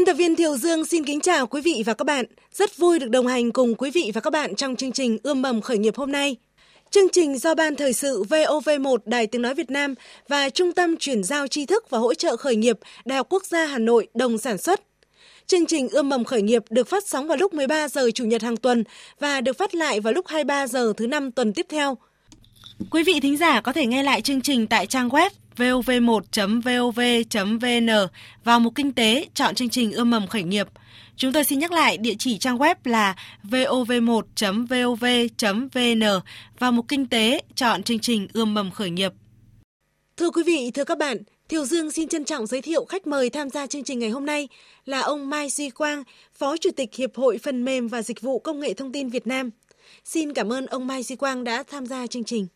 Biên tập viên Thiều Dương xin kính chào quý vị và các bạn. Rất vui được đồng hành cùng quý vị và các bạn trong chương trình Ươm mầm khởi nghiệp hôm nay. Chương trình do Ban Thời sự VOV1 Đài Tiếng Nói Việt Nam và Trung tâm Chuyển giao tri thức và hỗ trợ khởi nghiệp Đại học Quốc gia Hà Nội đồng sản xuất. Chương trình Ươm mầm khởi nghiệp được phát sóng vào lúc 13 giờ Chủ nhật hàng tuần và được phát lại vào lúc 23 giờ thứ năm tuần tiếp theo. Quý vị thính giả có thể nghe lại chương trình tại trang web vov1.vov.vn vào mục kinh tế chọn chương trình ươm mầm khởi nghiệp. Chúng tôi xin nhắc lại địa chỉ trang web là vov1.vov.vn vào mục kinh tế chọn chương trình ươm mầm khởi nghiệp. Thưa quý vị, thưa các bạn, Thiều Dương xin trân trọng giới thiệu khách mời tham gia chương trình ngày hôm nay là ông Mai Duy Quang, Phó Chủ tịch Hiệp hội Phần mềm và Dịch vụ Công nghệ Thông tin Việt Nam. Xin cảm ơn ông Mai Duy Quang đã tham gia chương trình.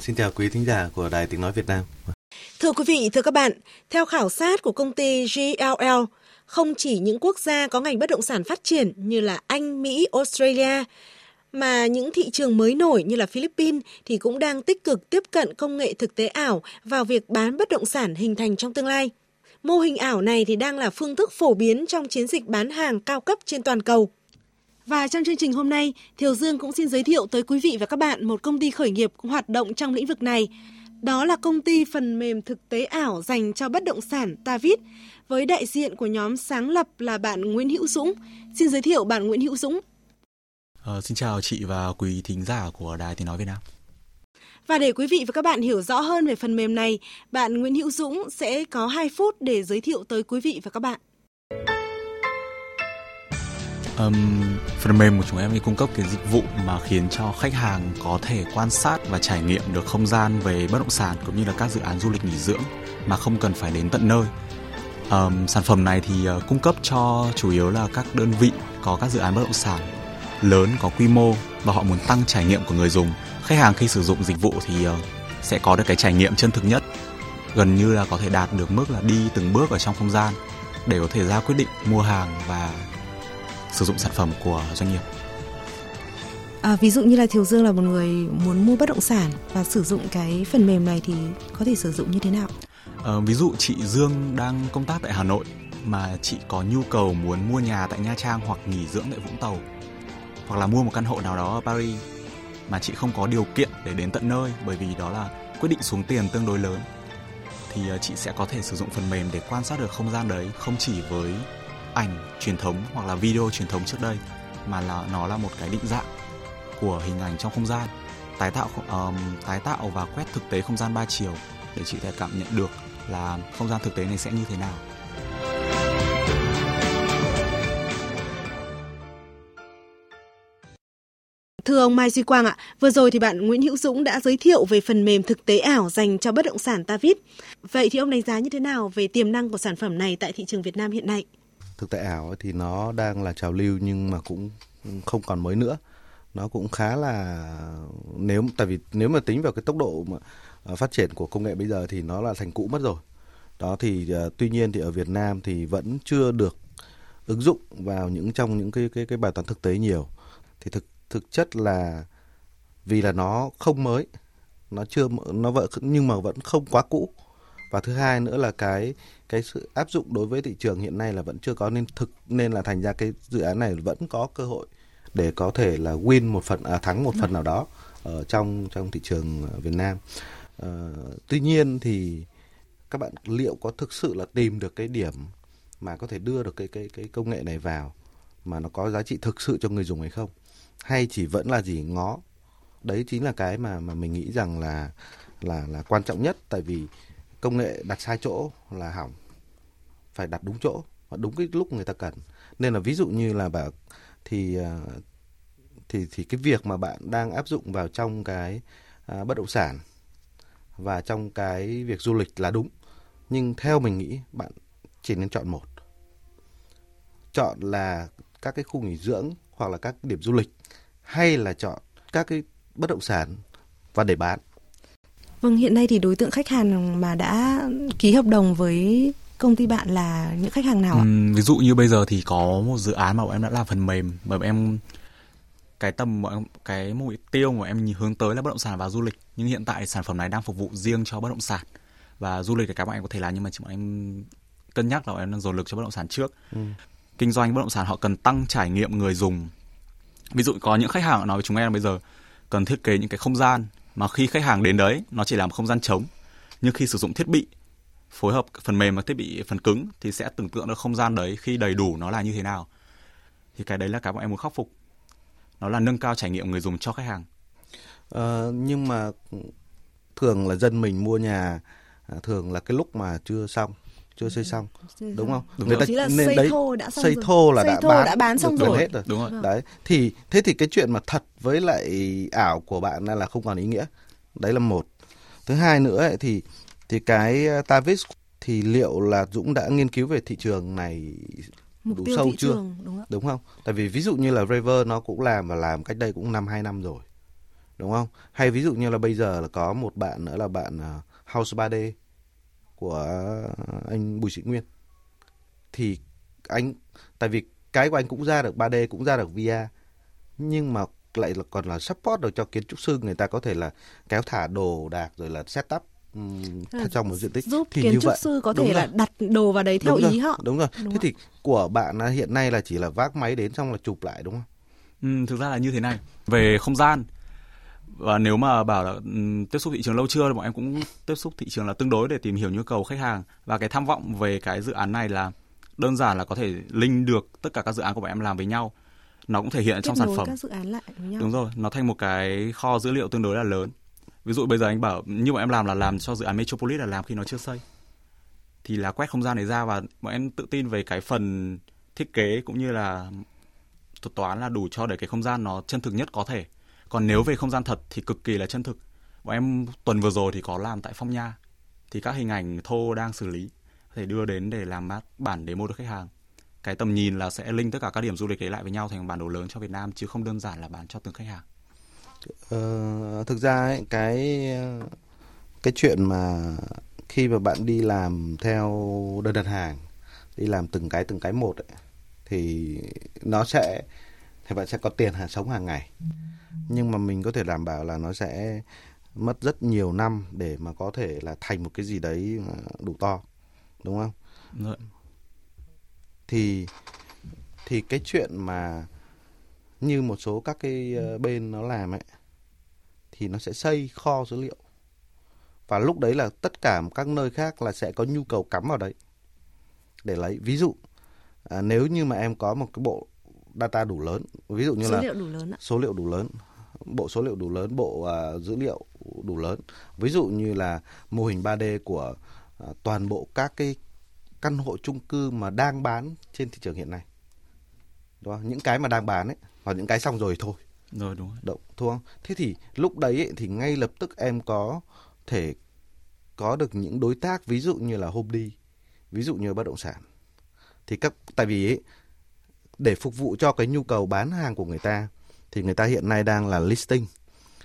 Xin chào quý thính giả của Đài Tiếng Nói Việt Nam. Thưa quý vị, thưa các bạn, theo khảo sát của công ty GLL, không chỉ những quốc gia có ngành bất động sản phát triển như là Anh, Mỹ, Australia, mà những thị trường mới nổi như là Philippines thì cũng đang tích cực tiếp cận công nghệ thực tế ảo vào việc bán bất động sản hình thành trong tương lai. Mô hình ảo này thì đang là phương thức phổ biến trong chiến dịch bán hàng cao cấp trên toàn cầu. Và trong chương trình hôm nay, Thiều Dương cũng xin giới thiệu tới quý vị và các bạn một công ty khởi nghiệp hoạt động trong lĩnh vực này. Đó là công ty phần mềm thực tế ảo dành cho bất động sản Tavid với đại diện của nhóm sáng lập là bạn Nguyễn Hữu Dũng. Xin giới thiệu bạn Nguyễn Hữu Dũng. À, xin chào chị và quý thính giả của Đài Tiếng Nói Việt Nam. Và để quý vị và các bạn hiểu rõ hơn về phần mềm này, bạn Nguyễn Hữu Dũng sẽ có 2 phút để giới thiệu tới quý vị và các bạn. Um, phần mềm của chúng em thì cung cấp cái dịch vụ mà khiến cho khách hàng có thể quan sát và trải nghiệm được không gian về bất động sản cũng như là các dự án du lịch nghỉ dưỡng mà không cần phải đến tận nơi. Um, sản phẩm này thì uh, cung cấp cho chủ yếu là các đơn vị có các dự án bất động sản lớn có quy mô và họ muốn tăng trải nghiệm của người dùng. Khách hàng khi sử dụng dịch vụ thì uh, sẽ có được cái trải nghiệm chân thực nhất, gần như là có thể đạt được mức là đi từng bước ở trong không gian để có thể ra quyết định mua hàng và sử dụng sản phẩm của doanh nghiệp. À, ví dụ như là Thiều Dương là một người muốn mua bất động sản và sử dụng cái phần mềm này thì có thể sử dụng như thế nào? À, ví dụ chị Dương đang công tác tại Hà Nội mà chị có nhu cầu muốn mua nhà tại Nha Trang hoặc nghỉ dưỡng tại Vũng Tàu hoặc là mua một căn hộ nào đó ở Paris mà chị không có điều kiện để đến tận nơi bởi vì đó là quyết định xuống tiền tương đối lớn thì ờ, chị sẽ có thể sử dụng phần mềm để quan sát được không gian đấy không chỉ với ảnh truyền thống hoặc là video truyền thống trước đây mà là nó là một cái định dạng của hình ảnh trong không gian tái tạo um, tái tạo và quét thực tế không gian ba chiều để chị thể cảm nhận được là không gian thực tế này sẽ như thế nào Thưa ông Mai Duy Quang ạ, vừa rồi thì bạn Nguyễn Hữu Dũng đã giới thiệu về phần mềm thực tế ảo dành cho bất động sản TaVit. Vậy thì ông đánh giá như thế nào về tiềm năng của sản phẩm này tại thị trường Việt Nam hiện nay? Thực tại ảo thì nó đang là trào lưu nhưng mà cũng không còn mới nữa. Nó cũng khá là nếu tại vì nếu mà tính vào cái tốc độ mà ờ, phát triển của công nghệ bây giờ thì nó là thành cũ mất rồi. Đó thì uh, tuy nhiên thì ở Việt Nam thì vẫn chưa được ứng dụng vào những trong những cái cái cái bài toán thực tế nhiều. Thì thực thực chất là vì là nó không mới nó chưa nó vẫn nhưng mà vẫn không quá cũ và thứ hai nữa là cái cái sự áp dụng đối với thị trường hiện nay là vẫn chưa có nên thực nên là thành ra cái dự án này vẫn có cơ hội để có thể là win một phần à, thắng một phần nào đó ở trong trong thị trường Việt Nam. À, tuy nhiên thì các bạn liệu có thực sự là tìm được cái điểm mà có thể đưa được cái cái cái công nghệ này vào mà nó có giá trị thực sự cho người dùng hay không? Hay chỉ vẫn là gì ngó? Đấy chính là cái mà mà mình nghĩ rằng là là là quan trọng nhất tại vì công nghệ đặt sai chỗ là hỏng phải đặt đúng chỗ và đúng cái lúc người ta cần nên là ví dụ như là bảo thì ờ, thì thì cái việc mà bạn đang áp dụng vào trong cái à, bất động sản và trong cái việc du lịch là đúng nhưng theo mình nghĩ bạn chỉ nên chọn một chọn là các cái khu nghỉ dưỡng hoặc là các điểm du lịch hay là chọn các cái bất động sản và để bán. Vâng, hiện nay thì đối tượng khách hàng mà đã ký hợp đồng với công ty bạn là những khách hàng nào ạ? Uhm, ví dụ như bây giờ thì có một dự án mà bọn em đã làm phần mềm mà bọn em cái tầm cái mục tiêu mà em hướng tới là bất động sản và du lịch nhưng hiện tại sản phẩm này đang phục vụ riêng cho bất động sản và du lịch là cái bọn em có thể làm nhưng mà bọn em cân nhắc là bọn em đang dồn lực cho bất động sản trước ừ. kinh doanh bất động sản họ cần tăng trải nghiệm người dùng ví dụ có những khách hàng nói với chúng em bây giờ cần thiết kế những cái không gian mà khi khách hàng đến đấy nó chỉ là một không gian trống. Nhưng khi sử dụng thiết bị phối hợp phần mềm và thiết bị phần cứng thì sẽ tưởng tượng được không gian đấy khi đầy đủ nó là như thế nào. Thì cái đấy là cái bọn em muốn khắc phục. Nó là nâng cao trải nghiệm người dùng cho khách hàng. À, nhưng mà thường là dân mình mua nhà à, thường là cái lúc mà chưa xong chưa xây xong. Đúng không? Đúng người ta là nên xây đấy thô đã xong xây rồi. thô là xây đã thô bán đã bán xong rồi. hết rồi. Đúng rồi. Đấy thì thế thì cái chuyện mà thật với lại ảo của bạn là không còn ý nghĩa. Đấy là một. Thứ hai nữa ấy, thì thì cái uh, Tavis thì liệu là Dũng đã nghiên cứu về thị trường này Mục đủ tiêu sâu thị chưa? trường, đúng, không? đúng không? Tại vì ví dụ như là Raver nó cũng làm và làm cách đây cũng năm hai năm rồi. Đúng không? Hay ví dụ như là bây giờ là có một bạn nữa là bạn uh, House 3D của anh Bùi Sĩ Nguyên. Thì anh tại vì cái của anh cũng ra được 3D cũng ra được VR nhưng mà lại là còn là support được cho kiến trúc sư người ta có thể là kéo thả đồ đạc rồi là setup um, trong một diện tích. giúp thì kiến như trúc vậy, sư có đúng thể rồi. là đặt đồ vào đấy theo đúng ý rồi, họ. đúng rồi. Đúng thế ạ. thì của bạn là hiện nay là chỉ là vác máy đến xong là chụp lại đúng không? Ừ, thực ra là như thế này. Về không gian và nếu mà bảo là um, tiếp xúc thị trường lâu chưa thì bọn em cũng tiếp xúc thị trường là tương đối để tìm hiểu nhu cầu khách hàng. Và cái tham vọng về cái dự án này là đơn giản là có thể link được tất cả các dự án của bọn em làm với nhau. Nó cũng thể hiện Kết trong sản phẩm. các dự án lại với nhau. đúng rồi nó thành một cái kho dữ liệu tương đối là lớn. Ví dụ bây giờ anh bảo như bọn em làm là làm cho dự án Metropolis là làm khi nó chưa xây. Thì là quét không gian này ra và bọn em tự tin về cái phần thiết kế cũng như là thuật toán là đủ cho để cái không gian nó chân thực nhất có thể còn nếu về không gian thật thì cực kỳ là chân thực. Bọn em tuần vừa rồi thì có làm tại phong nha. Thì các hình ảnh thô đang xử lý có thể đưa đến để làm mát bản demo cho khách hàng. Cái tầm nhìn là sẽ link tất cả các điểm du lịch đấy lại với nhau thành bản đồ lớn cho Việt Nam chứ không đơn giản là bán cho từng khách hàng. Ờ, thực ra ấy, cái cái chuyện mà khi mà bạn đi làm theo đơn đặt hàng đi làm từng cái từng cái một ấy, thì nó sẽ thì bạn sẽ có tiền hàng sống hàng ngày nhưng mà mình có thể đảm bảo là nó sẽ mất rất nhiều năm để mà có thể là thành một cái gì đấy mà đủ to đúng không Rồi. thì thì cái chuyện mà như một số các cái ờ, bên nó làm ấy thì nó sẽ xây kho dữ liệu và lúc đấy là tất cả các nơi khác là sẽ có nhu cầu cắm vào đấy để lấy ví dụ à, nếu như mà em có một cái bộ data đủ lớn ví dụ như số là liệu đủ lớn ạ. số liệu đủ lớn bộ số liệu đủ lớn bộ à, dữ liệu đủ lớn. Ví dụ như là mô hình 3D của à, toàn bộ các cái căn hộ chung cư mà đang bán trên thị trường hiện nay. Đúng không? những cái mà đang bán ấy hoặc những cái xong rồi thôi. Rồi đúng rồi. động không? Thế thì lúc đấy ấy, thì ngay lập tức em có thể có được những đối tác ví dụ như là hôm đi ví dụ như bất động sản. Thì các tại vì ấy, để phục vụ cho cái nhu cầu bán hàng của người ta thì người ta hiện nay đang là listing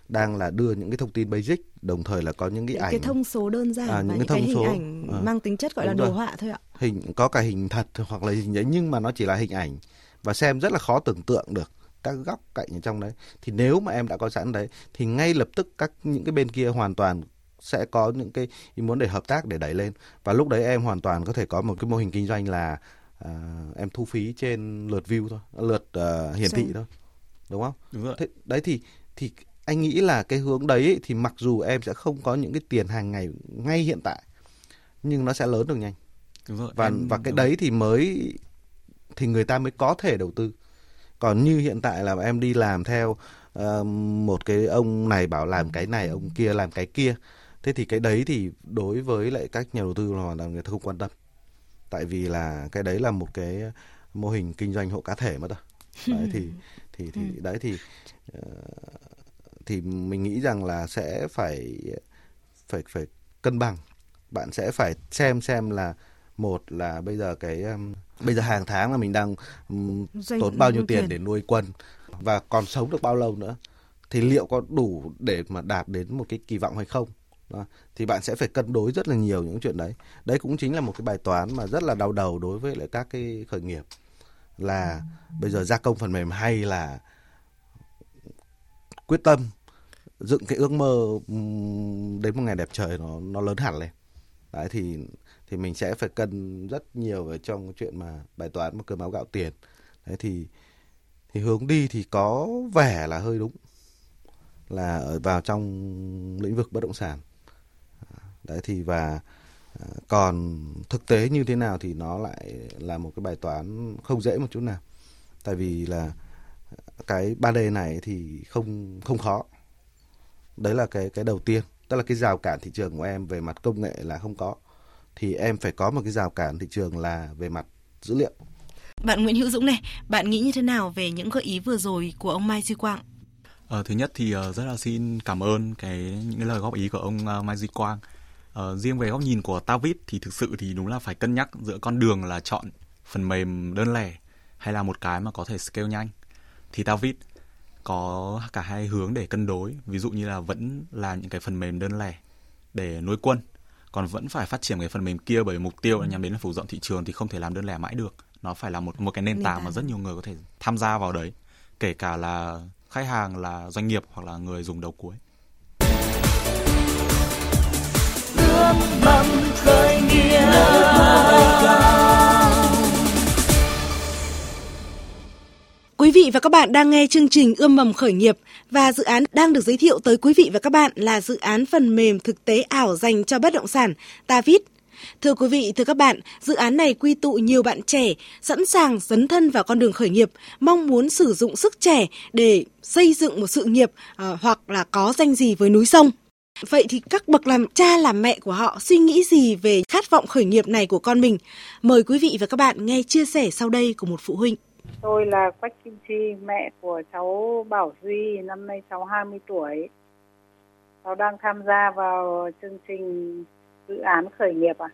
đang là đưa những cái thông tin basic đồng thời là có những cái Những ảnh cái thông số đơn giản À, và những những cái cái, thông hình số. ảnh À. mang tính chất gọi là đồ rồi. họa thôi ạ. hình có cả hình thật hoặc là hình đấy nhưng mà nó chỉ là hình ảnh và xem rất là khó tưởng tượng được các góc cạnh ở trong đấy thì nếu mà em đã có sẵn đấy thì ngay lập tức các những cái bên kia hoàn toàn sẽ có những cái ý muốn để hợp tác để đẩy lên và lúc đấy em hoàn toàn có thể có một cái mô hình kinh doanh là à, em thu phí trên lượt view thôi lượt à, hiển thị thôi đúng không? Đúng rồi thế, đấy thì thì anh nghĩ là cái hướng đấy ấy, thì mặc dù em sẽ không có những cái tiền hàng ngày ngay hiện tại nhưng nó sẽ lớn được nhanh. Đúng rồi và Em- và cái đấy thì mới thì người ta mới có thể đầu tư. Còn như hiện tại là em đi làm theo ờ, một cái ông này bảo làm cái này ông kia làm cái kia. Thế thì cái đấy thì đối với lại các nhà đầu tư là người ta không quan tâm. Tại vì là cái đấy là một cái mô hình kinh doanh hộ cá thể mà thôi. Đấy thì thì thì đấy thì ờ, thì mình nghĩ rằng là sẽ phải phải phải cân bằng. Bạn sẽ phải xem xem là một là bây giờ cái bây giờ hàng tháng là mình đang um, tốn bao nhiêu tiền. để nuôi quân và còn sống được bao lâu nữa? Thì liệu có đủ để mà đạt đến một cái kỳ vọng hay không? Đó. thì bạn sẽ phải cân đối rất là nhiều những chuyện đấy. Đấy cũng chính là một cái bài toán mà rất là đau đầu đối với lại các cái khởi nghiệp là bây giờ gia công phần mềm hay là quyết tâm dựng cái ước mơ đến một ngày đẹp trời nó nó lớn hẳn lên. Đấy, thì thì mình sẽ phải cân rất nhiều ở trong cái chuyện mà bài toán một cơm áo gạo tiền. Đấy, thì thì hướng đi thì có vẻ là hơi đúng, là ở vào trong lĩnh vực bất động sản. Đấy, thì và còn thực tế như thế nào thì nó lại là một cái bài toán không dễ một chút nào. Tại vì là cái 3D này thì không không khó. Đấy là cái cái đầu tiên. Tức là cái rào cản thị trường của em về mặt công nghệ là không có. Thì em phải có một cái rào cản thị trường là về mặt dữ liệu. Bạn Nguyễn Hữu Dũng này bạn nghĩ như thế nào về những gợi ý vừa rồi của ông Mai Duy Quang? Ờ, thứ nhất thì uh, rất là xin cảm ơn cái những lời góp ý của ông Mai Duy Quang. Uh, riêng về góc nhìn của Tavit thì thực sự thì đúng là phải cân nhắc giữa con đường là chọn phần mềm đơn lẻ hay là một cái mà có thể scale nhanh. Thì Tavit có cả hai hướng để cân đối, ví dụ như là vẫn là những cái phần mềm đơn lẻ để nuôi quân, còn vẫn phải phát triển cái phần mềm kia bởi mục tiêu là nhằm đến là phủ rộng thị trường thì không thể làm đơn lẻ mãi được. Nó phải là một một cái nền, tảng mà rất nhiều người có thể tham gia vào đấy, kể cả là khách hàng là doanh nghiệp hoặc là người dùng đầu cuối. Ước mầm khởi nghiệp Quý vị và các bạn đang nghe chương trình Ươm mầm khởi nghiệp và dự án đang được giới thiệu tới quý vị và các bạn là dự án phần mềm thực tế ảo dành cho bất động sản Tavit Thưa quý vị, thưa các bạn, dự án này quy tụ nhiều bạn trẻ sẵn sàng dấn thân vào con đường khởi nghiệp, mong muốn sử dụng sức trẻ để xây dựng một sự nghiệp à, hoặc là có danh gì với núi sông. Vậy thì các bậc làm cha làm mẹ của họ suy nghĩ gì về khát vọng khởi nghiệp này của con mình? Mời quý vị và các bạn nghe chia sẻ sau đây của một phụ huynh. Tôi là Quách Kim Chi, mẹ của cháu Bảo Duy, năm nay cháu 20 tuổi. Cháu đang tham gia vào chương trình dự án khởi nghiệp à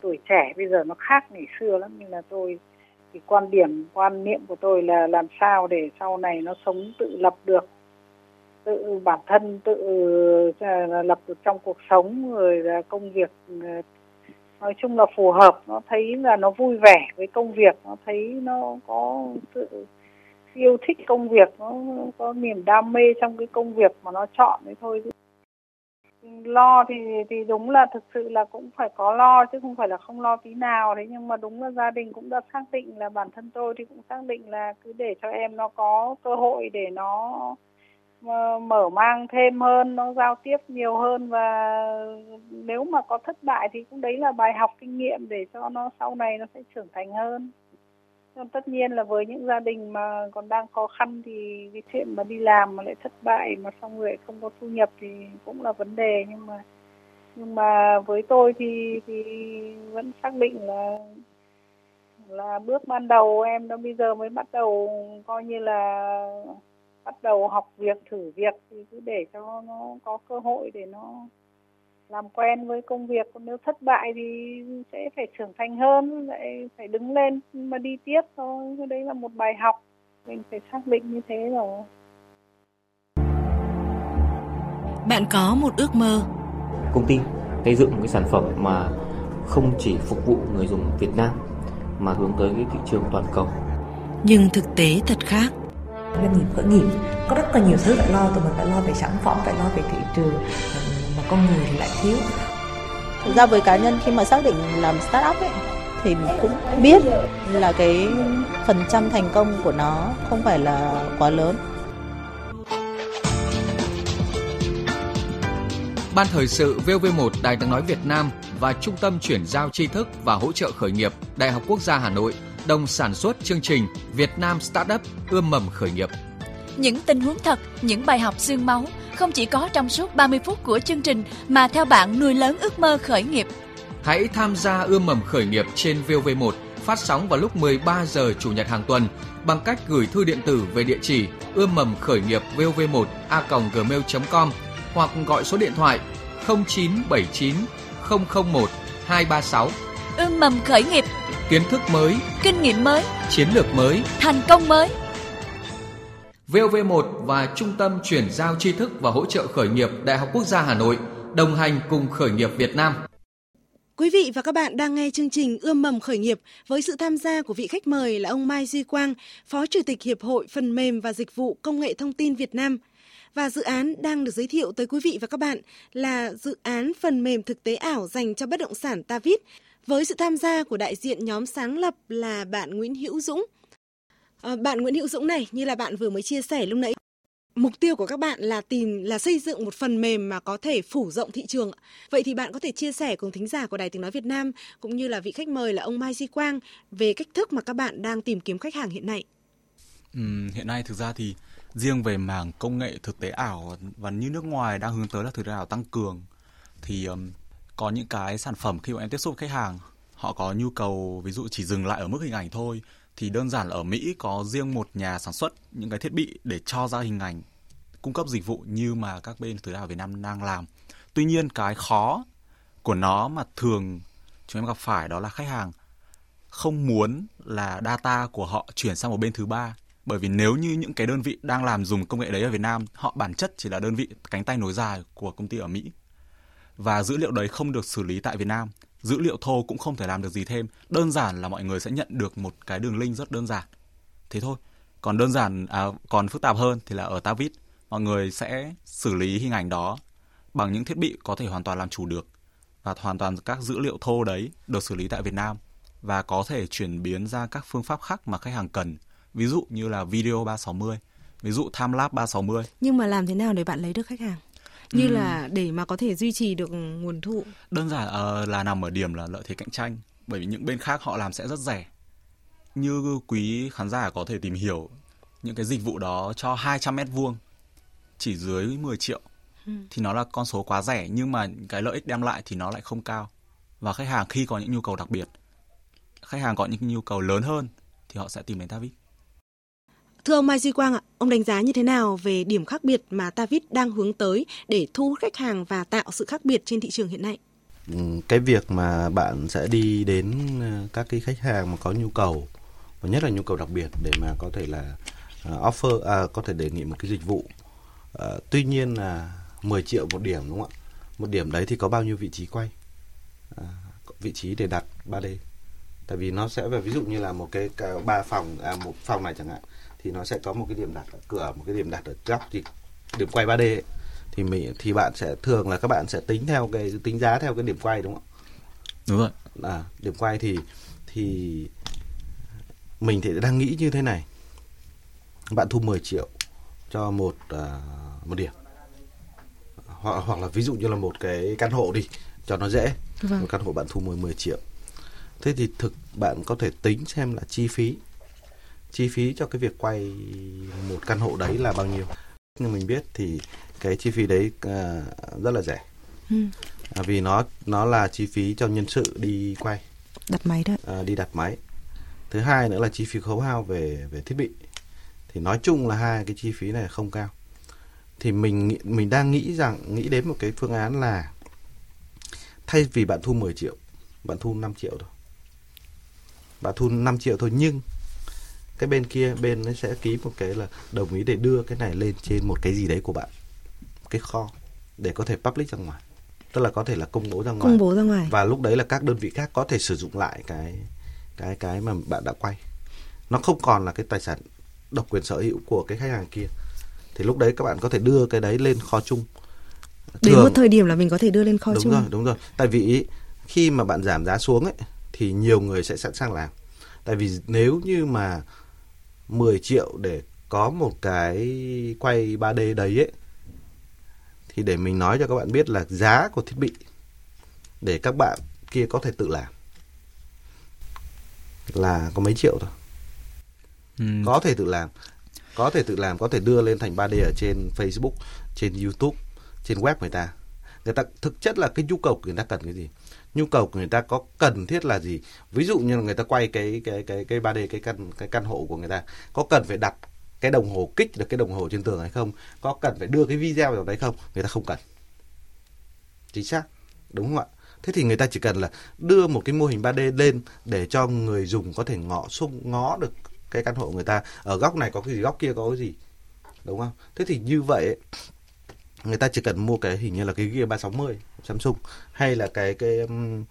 tuổi trẻ bây giờ nó khác ngày xưa lắm nhưng là tôi thì quan điểm quan niệm của tôi là làm sao để sau này nó sống tự lập được tự bản thân, tự ờ, lập được trong cuộc sống, rồi là công việc ờ, nói chung là phù hợp. Nó thấy là nó vui vẻ với công việc, nó thấy nó có sự yêu thích công việc, nó có niềm đam mê trong cái công việc mà nó chọn đấy thôi. Lo thì thì đúng là thực sự là cũng phải có lo chứ không phải là không lo tí nào. Đấy nhưng mà đúng là gia đình cũng đã xác định là bản thân tôi thì cũng xác định là cứ để cho em nó có cơ hội để nó Ờ, mở mang thêm hơn, nó giao tiếp nhiều hơn và nếu mà có thất bại thì cũng đấy là bài học kinh nghiệm để cho nó sau này nó sẽ trưởng thành hơn. Còn tất nhiên là với những gia đình mà còn đang khó khăn thì cái chuyện mà đi làm mà lại thất bại mà xong rồi không có thu nhập thì cũng là vấn đề. Nhưng mà nhưng mà với tôi thì thì vẫn xác định là là bước ban đầu em nó bây giờ mới bắt đầu coi như là bắt đầu học việc thử việc thì cứ để cho nó có cơ hội để nó làm quen với công việc. Còn nếu thất bại thì sẽ phải trưởng thành hơn lại phải đứng lên mà đi tiếp thôi. Cái đấy là một bài học. Mình phải xác định như thế rồi. Bạn có một ước mơ? Công ty xây dựng một cái sản phẩm mà không chỉ phục vụ người dùng Việt Nam mà hướng tới cái thị trường toàn cầu. Nhưng thực tế thật khác doanh nghiệp khởi nghiệp có rất là nhiều thứ phải lo tụi mình phải lo về sản phẩm phải lo về thị trường con người thì lại thiếu. Thực ra với cá nhân khi mà xác định làm startup ấy thì cũng biết là cái phần trăm thành công của nó không phải là quá lớn. Ban thời sự VV1 Đài tiếng nói Việt Nam và Trung tâm chuyển giao tri thức và hỗ trợ khởi nghiệp Đại học Quốc gia Hà Nội đồng sản xuất chương trình Việt Nam Startup ươm mầm khởi nghiệp. Những tình huống thật, những bài học xương máu không chỉ có trong suốt 30 phút của chương trình mà theo bạn nuôi lớn ước mơ khởi nghiệp. Hãy tham gia ươm mầm khởi nghiệp trên VV1 phát sóng vào lúc 13 giờ chủ nhật hàng tuần bằng cách gửi thư điện tử về địa chỉ ươm mầm khởi nghiệp vv1 a gmail.com hoặc gọi số điện thoại 0979 001 236 ươm mầm khởi nghiệp, kiến thức mới, kinh nghiệm mới, chiến lược mới, thành công mới. VOV1 và Trung tâm chuyển giao tri thức và hỗ trợ khởi nghiệp Đại học Quốc gia Hà Nội đồng hành cùng khởi nghiệp Việt Nam. Quý vị và các bạn đang nghe chương trình Ươm mầm khởi nghiệp với sự tham gia của vị khách mời là ông Mai Duy Quang, Phó Chủ tịch Hiệp hội Phần mềm và Dịch vụ Công nghệ Thông tin Việt Nam. Và dự án đang được giới thiệu tới quý vị và các bạn là dự án phần mềm thực tế ảo dành cho bất động sản Tavid với sự tham gia của đại diện nhóm sáng lập là bạn Nguyễn Hữu Dũng. À, bạn Nguyễn Hữu Dũng này như là bạn vừa mới chia sẻ lúc nãy mục tiêu của các bạn là tìm là xây dựng một phần mềm mà có thể phủ rộng thị trường. Vậy thì bạn có thể chia sẻ cùng thính giả của Đài Tiếng nói Việt Nam cũng như là vị khách mời là ông Mai Di Quang về cách thức mà các bạn đang tìm kiếm khách hàng hiện nay. Ừ, hiện nay thực ra thì riêng về mảng công nghệ thực tế ảo và như nước ngoài đang hướng tới là thực tế ảo tăng cường thì um, có những cái sản phẩm khi bọn em tiếp xúc với khách hàng, họ có nhu cầu ví dụ chỉ dừng lại ở mức hình ảnh thôi, thì đơn giản là ở Mỹ có riêng một nhà sản xuất những cái thiết bị để cho ra hình ảnh, cung cấp dịch vụ như mà các bên thứ ở Việt Nam đang làm. Tuy nhiên cái khó của nó mà thường chúng em gặp phải đó là khách hàng không muốn là data của họ chuyển sang một bên thứ ba bởi vì nếu như những cái đơn vị đang làm dùng công nghệ đấy ở Việt Nam, họ bản chất chỉ là đơn vị cánh tay nối dài của công ty ở Mỹ và dữ liệu đấy không được xử lý tại Việt Nam. Dữ liệu thô cũng không thể làm được gì thêm. Đơn giản là mọi người sẽ nhận được một cái đường link rất đơn giản. Thế thôi. Còn đơn giản à, còn phức tạp hơn thì là ở Tavit. Mọi người sẽ xử lý hình ảnh đó bằng những thiết bị có thể hoàn toàn làm chủ được và hoàn toàn các dữ liệu thô đấy được xử lý tại Việt Nam và có thể chuyển biến ra các phương pháp khác mà khách hàng cần. Ví dụ như là video 360 ví dụ time lapse 360 nhưng mà làm thế nào để bạn lấy được khách hàng? Như ừ. là để mà có thể duy trì được nguồn thu đơn giản uh, là nằm ở điểm là lợi thế cạnh tranh bởi vì những bên khác họ làm sẽ rất rẻ như quý khán giả có thể tìm hiểu những cái dịch vụ đó cho 200 mét vuông chỉ dưới 10 triệu ừ. thì nó là con số quá rẻ nhưng mà cái lợi ích đem lại thì nó lại không cao và khách hàng khi có những nhu cầu đặc biệt khách hàng có những nhu cầu lớn hơn thì họ sẽ tìm đến Tavit. Thưa ông Mai Duy Quang ạ, ông đánh giá như thế nào về điểm khác biệt mà Tavit đang hướng tới để thu hút khách hàng và tạo sự khác biệt trên thị trường hiện nay? Ừ, cái việc mà bạn sẽ đi đến ờ, các cái khách hàng mà có nhu cầu và nhất là nhu cầu đặc biệt để mà có thể là ờ, offer à, có thể đề nghị một cái dịch vụ À, tuy nhiên là 10 triệu một điểm đúng không ạ? Một điểm đấy thì có bao nhiêu vị trí quay? À, vị trí để đặt 3D tại vì nó sẽ về ví dụ như là một cái ba phòng à, một phòng này chẳng hạn thì nó sẽ có một cái điểm đặt ở cửa một cái điểm đặt ở góc thì điểm quay 3D ấy, thì mình thì bạn sẽ thường là các bạn sẽ tính theo cái tính giá theo cái điểm quay đúng không? Đúng rồi. À, điểm quay thì thì mình thì đang nghĩ như thế này. Bạn thu 10 triệu cho một uh, một điểm. Hoặc hoặc là ví dụ như là một cái căn hộ đi cho nó dễ. Vâng. một căn hộ bạn thu 10 10 triệu thế thì thực bạn có thể tính xem là chi phí. Chi phí cho cái việc quay một căn hộ đấy là bao nhiêu. Nhưng mình biết thì cái chi phí đấy à, rất là rẻ. Ừ. à, vì nó nó là chi phí cho nhân sự đi quay. Đặt máy đó à, đi đặt máy. Thứ hai nữa là chi phí khấu hao về về thiết bị. Thì nói chung là hai cái chi phí này không cao. Thì mình mình đang nghĩ rằng nghĩ đến một cái phương án là thay vì bạn thu 10 triệu bạn thu 5 triệu thôi bạn thu 5 triệu thôi nhưng cái bên kia bên nó sẽ ký một cái là đồng ý để đưa cái này lên trên một cái gì đấy của bạn cái kho để có thể public ra ngoài. Tức là có thể là công bố ra ngoài. Công bố ra ngoài. Và lúc đấy là các đơn vị khác có thể sử dụng lại cái cái cái mà bạn đã quay. Nó không còn là cái tài sản độc quyền sở hữu của cái khách hàng kia. Thì lúc đấy các bạn có thể đưa cái đấy lên kho chung. Thường, đến một thời điểm là mình có thể đưa lên kho đúng chung. rồi đúng rồi. Tại vì khi mà bạn giảm giá xuống ấy thì nhiều người sẽ sẵn sàng làm tại vì nếu như mà 10 triệu để có một cái quay 3D đấy ấy thì để mình nói cho các bạn biết là giá của thiết bị để các bạn kia có thể tự làm là có mấy triệu thôi. Ừ. Có thể tự làm. Có thể tự làm, có thể đưa lên thành 3D ở trên Facebook, trên YouTube, trên web người ta. Người ta, thực chất là cái nhu cầu của người ta cần cái gì? nhu cầu của người ta có cần thiết là gì? Ví dụ như là người ta quay cái cái cái cái 3D cái căn cái căn hộ của người ta, có cần phải đặt cái đồng hồ, kích được cái đồng hồ trên tường hay không? Có cần phải đưa cái video vào đấy không? Người ta không cần. Chính xác. Đúng không ạ? Thế thì người ta chỉ cần là đưa một cái mô hình 3D lên để cho người dùng có thể ngọ xung ngó được cái căn hộ người ta. Ở góc này có cái gì, góc kia có cái gì? Đúng không? Thế thì như vậy người ta chỉ cần mua cái hình như là cái Gear 360 Samsung hay là cái cái um,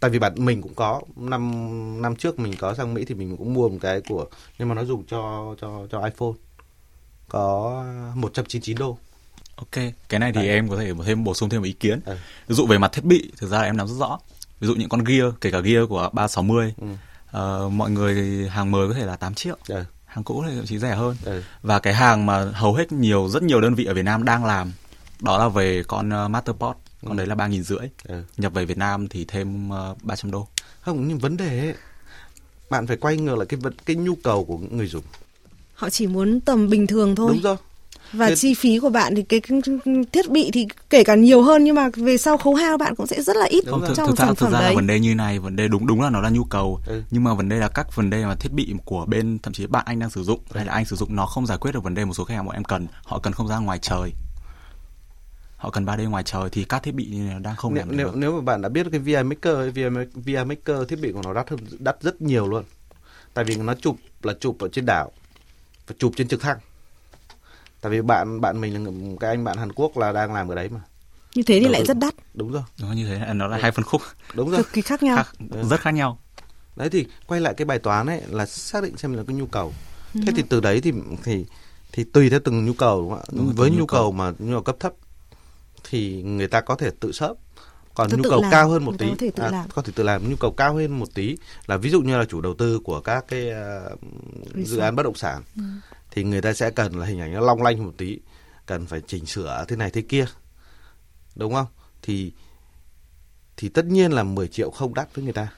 tại vì bạn mình cũng có năm năm trước mình có sang Mỹ thì mình cũng mua một cái của nhưng mà nó dùng cho cho cho iPhone có 199 đô Ok, cái này thì Đấy. em có thể thêm bổ sung thêm một ý kiến. Ừ. Ví dụ về mặt thiết bị, thực ra là em nắm rất rõ. Ví dụ những con Gear, kể cả Gear của 360, ừ. uh, mọi người hàng mới có thể là 8 triệu. Ừ. Hàng cũ thì thậm chí rẻ hơn. Ừ. Và cái hàng mà hầu hết nhiều rất nhiều đơn vị ở Việt Nam đang làm đó là về con uh, Masterport. Con ừ. đấy là ba nghìn rưỡi. Ừ. Nhập về Việt Nam thì thêm ờ, 300 đô. Không, nhưng vấn đề ấy, bạn phải quay ngược lại cái cái nhu cầu của người dùng. Họ chỉ muốn tầm bình thường thôi. Đúng rồi và Thế... chi phí của bạn thì cái thiết bị thì kể cả nhiều hơn nhưng mà về sau khấu hao bạn cũng sẽ rất là ít Không, trong thực sản thực ra đấy. là vấn đề như này vấn đề đúng đúng là nó là nhu cầu ừ. nhưng mà vấn đề là các vấn đề mà thiết bị của bên thậm chí bạn anh đang sử dụng ừ. hay là anh sử dụng nó không giải quyết được vấn đề một số khách hàng bọn em cần họ cần không gian ngoài trời họ cần 3D ngoài trời thì các thiết bị đang không nếu, nếu, nếu mà bạn đã biết cái VI Maker VI, VI Maker thiết bị của nó đắt hơn đắt rất nhiều luôn. Tại vì nó chụp là chụp ở trên đảo và chụp trên trực thăng. Tại vì bạn bạn mình là cái anh bạn Hàn Quốc là đang làm ở đấy mà. Như thế thì Đầu lại rất đắt. Đúng rồi. Nó như thế nó là hai phân khúc. Đúng rồi. Cực kỳ khác nhau. Khác, rất khác nhau. Đấy thì quay lại cái bài toán ấy là xác định xem là cái nhu cầu. Ừ. thế thì từ đấy thì thì thì tùy theo từng nhu cầu đúng không ạ? Đúng với nhu, nhu cầu. cầu. mà nhu cầu cấp thấp thì người ta có thể tự sớm còn nhu cầu làm. cao hơn một tí. có thể, tự à, làm. có thể tự làm. Nhu cầu cao hơn một tí là ví dụ như là chủ đầu tư của các cái uh, dự án bất động sản ừ. thì người ta sẽ cần là hình ảnh nó long lanh một tí cần phải chỉnh sửa thế này thế kia. Đúng không? Thì thì tất nhiên là 10 triệu không đắt với người ta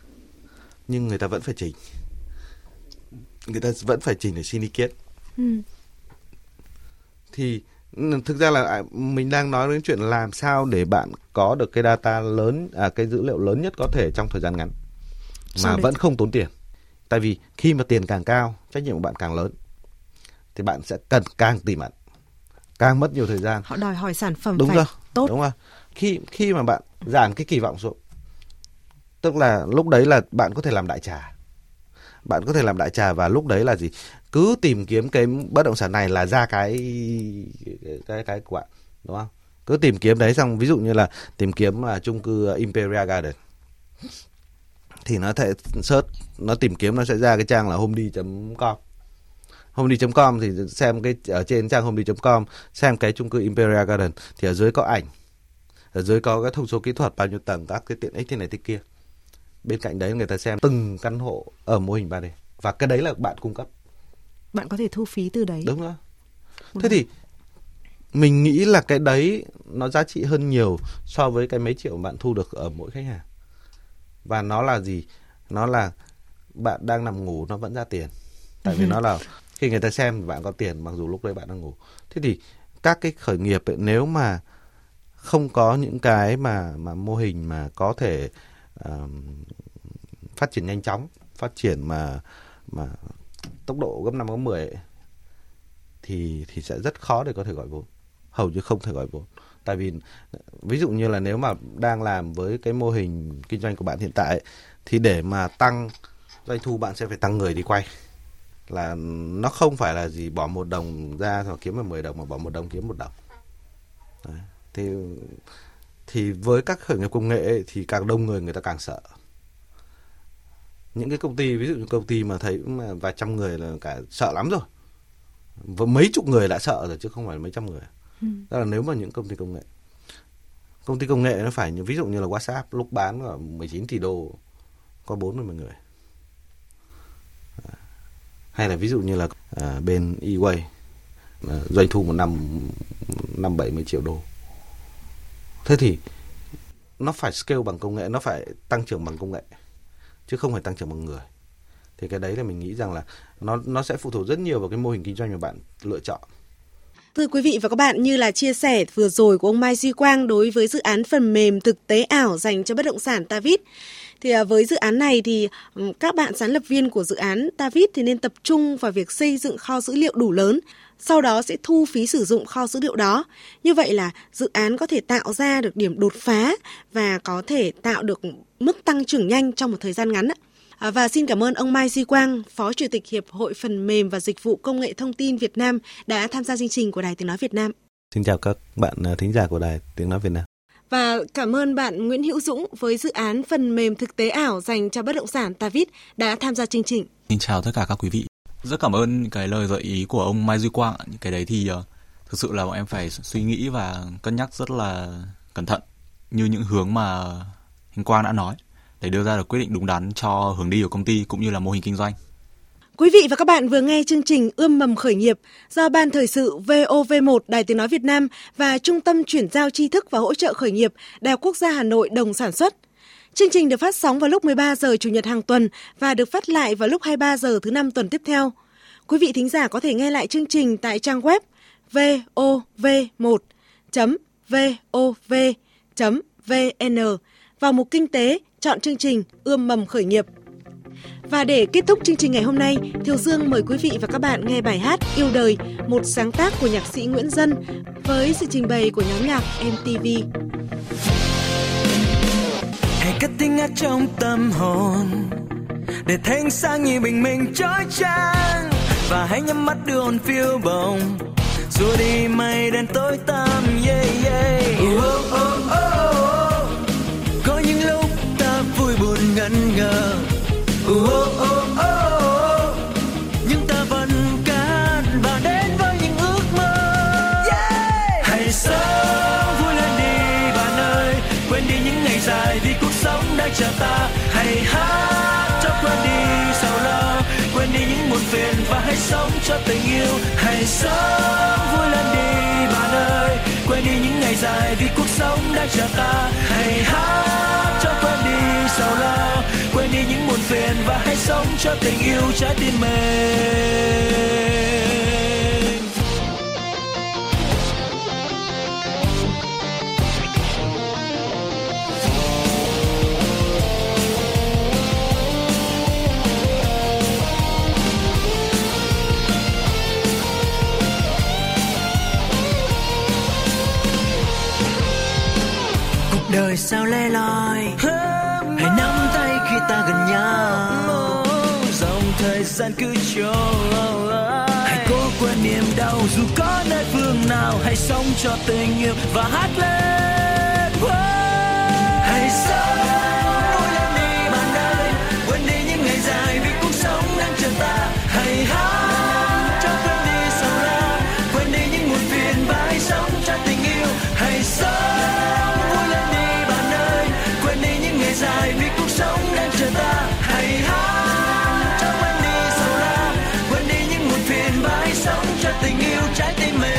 nhưng người ta vẫn phải chỉnh. Người ta vẫn phải chỉnh để xin ý kiến. Ừ. thì thực ra là à, mình đang nói đến chuyện làm sao để bạn có được cái data lớn à cái dữ liệu lớn nhất có thể trong thời gian ngắn mà vẫn không tốn tiền. Tại vì khi mà tiền càng cao trách nhiệm của bạn càng lớn thì bạn sẽ cần càng tỉ mẩn càng mất nhiều thời gian. Họ đòi hỏi sản phẩm đúng phải rồi tốt. đúng rồi. Khi khi mà bạn giảm cái kỳ vọng xuống tức là lúc đấy là bạn có thể làm đại trà. Bạn có thể làm đại trà và lúc đấy là gì cứ tìm kiếm cái bất động sản này là ra cái cái cái của bạn, đúng không? Cứ tìm kiếm đấy xong, ví dụ như là tìm kiếm là chung cư Imperial Garden. Thì nó thể search, nó tìm kiếm, nó sẽ ra cái trang là homedy.com homedy.com thì xem cái, ở trên trang homedy.com xem cái chung cư Imperial Garden thì ở dưới có ảnh, ở dưới có cái thông số kỹ thuật, bao nhiêu tầng, các cái tiện ích thế này thế kia. Bên cạnh đấy người ta xem từng căn hộ ở mô hình 3D và cái đấy là bạn cung cấp bạn có thể thu phí từ đấy. Đúng rồi. Thế thì mình nghĩ là cái đấy nó giá trị hơn nhiều so với cái mấy triệu bạn thu được ở mỗi khách hàng. Và nó là gì? Nó là bạn đang nằm ngủ nó vẫn ra tiền. Tại vì nó là khi người ta xem bạn có tiền mặc dù lúc đấy bạn đang ngủ. Thế thì các cái khởi nghiệp ấy, nếu mà không có những cái mà mà mô hình mà có thể uh, phát triển nhanh chóng phát triển mà mà tốc độ gấp năm gấp 10 ấy, thì thì sẽ rất khó để có thể gọi vốn. Hầu như không thể gọi vốn. Tại vì ví dụ như là nếu mà đang làm với cái mô hình kinh doanh của bạn hiện tại thì để mà tăng doanh thu bạn sẽ phải tăng người đi quay. Là nó không phải là gì bỏ một đồng ra rồi kiếm được 10 đồng mà bỏ một đồng kiếm một đồng. Đấy. thì thì với các khởi nghiệp công nghệ ấy, thì càng đông người người ta càng sợ những cái công ty ví dụ như công ty mà thấy mà vài trăm người là cả sợ lắm rồi. Và mấy chục người đã sợ rồi chứ không phải mấy trăm người. Ừ. đó là nếu mà những công ty công nghệ. Công ty công nghệ nó phải như ví dụ như là WhatsApp lúc bán là 19 tỷ đô có 40 người. Hay là ví dụ như là à, bên eWay à, doanh thu một năm năm bảy mươi triệu đô. Thế thì nó phải scale bằng công nghệ nó phải tăng trưởng bằng công nghệ chứ không phải tăng trưởng bằng người. Thì cái đấy là mình nghĩ rằng là nó nó sẽ phụ thuộc rất nhiều vào cái mô hình kinh doanh mà bạn lựa chọn. Thưa quý vị và các bạn, như là chia sẻ vừa rồi của ông Mai Duy Quang đối với dự án phần mềm thực tế ảo dành cho bất động sản Tavit, thì à, với dự án này thì các bạn sáng lập viên của dự án Tavit thì nên tập trung vào việc xây dựng kho dữ liệu đủ lớn sau đó sẽ thu phí sử dụng kho dữ liệu đó. Như vậy là dự án có thể tạo ra được điểm đột phá và có thể tạo được mức tăng trưởng nhanh trong một thời gian ngắn. À, và xin cảm ơn ông Mai Duy Quang, Phó Chủ tịch Hiệp hội Phần mềm và Dịch vụ Công nghệ Thông tin Việt Nam đã tham gia chương trình của Đài Tiếng Nói Việt Nam. Xin chào các bạn à, thính giả của Đài Tiếng Nói Việt Nam. Và cảm ơn bạn Nguyễn Hữu Dũng với dự án phần mềm thực tế ảo dành cho bất động sản Tavit đã tham gia chương trình. Xin chào tất cả các quý vị. Rất cảm ơn cái lời gợi ý của ông Mai Duy Quang. Những cái đấy thì uh, thực sự là bọn em phải suy nghĩ và cân nhắc rất là cẩn thận như những hướng mà anh Quang đã nói để đưa ra được quyết định đúng đắn cho hướng đi của công ty cũng như là mô hình kinh doanh. Quý vị và các bạn vừa nghe chương trình Ươm mầm khởi nghiệp do Ban Thời sự VOV1 Đài Tiếng Nói Việt Nam và Trung tâm Chuyển giao tri thức và hỗ trợ khởi nghiệp Đại học Quốc gia Hà Nội đồng sản xuất. Chương trình được phát sóng vào lúc 13 giờ Chủ nhật hàng tuần và được phát lại vào lúc 23 giờ thứ năm tuần tiếp theo. Quý vị thính giả có thể nghe lại chương trình tại trang web vov1.vov.vn vào mục kinh tế chọn chương trình Ươm mầm khởi nghiệp. Và để kết thúc chương trình ngày hôm nay, Thiều Dương mời quý vị và các bạn nghe bài hát Yêu đời, một sáng tác của nhạc sĩ Nguyễn Dân với sự trình bày của nhóm nhạc MTV. Hãy cất tiếng hát trong tâm hồn để thanh sáng như bình minh chói chang và hãy nhắm mắt đưa hồn phiêu bồng xua đi mây đen tối tăm yeah yeah oh, oh, oh, oh. có những lúc ta vui buồn ngẩn ngơ oh, oh, oh, oh. nhưng ta vẫn can và đến với những ước mơ yeah. hãy sống vui lên đi bạn ơi quên đi những ngày dài vì cuộc đã chờ ta. Hãy hát cho quên đi sầu lo, quên đi những muộn phiền và hãy sống cho tình yêu. Hãy sống vui lên đi, bạn ơi. Quên đi những ngày dài vì cuộc sống đã chờ ta. Hãy hát cho quên đi sầu lo, quên đi những muộn phiền và hãy sống cho tình yêu trái tim mình đời sao lẻ loi? Hãy nắm tay khi ta gần nhau. Dòng thời gian cứ trôi. Hãy cố quên niềm đau dù có nơi phương nào. Hãy sống cho tình yêu và hát lên. Hãy sống vui đi bạn ơi. Quên đi những ngày dài vì cuộc sống đang chờ ta. Hãy hát tình yêu trái tim mình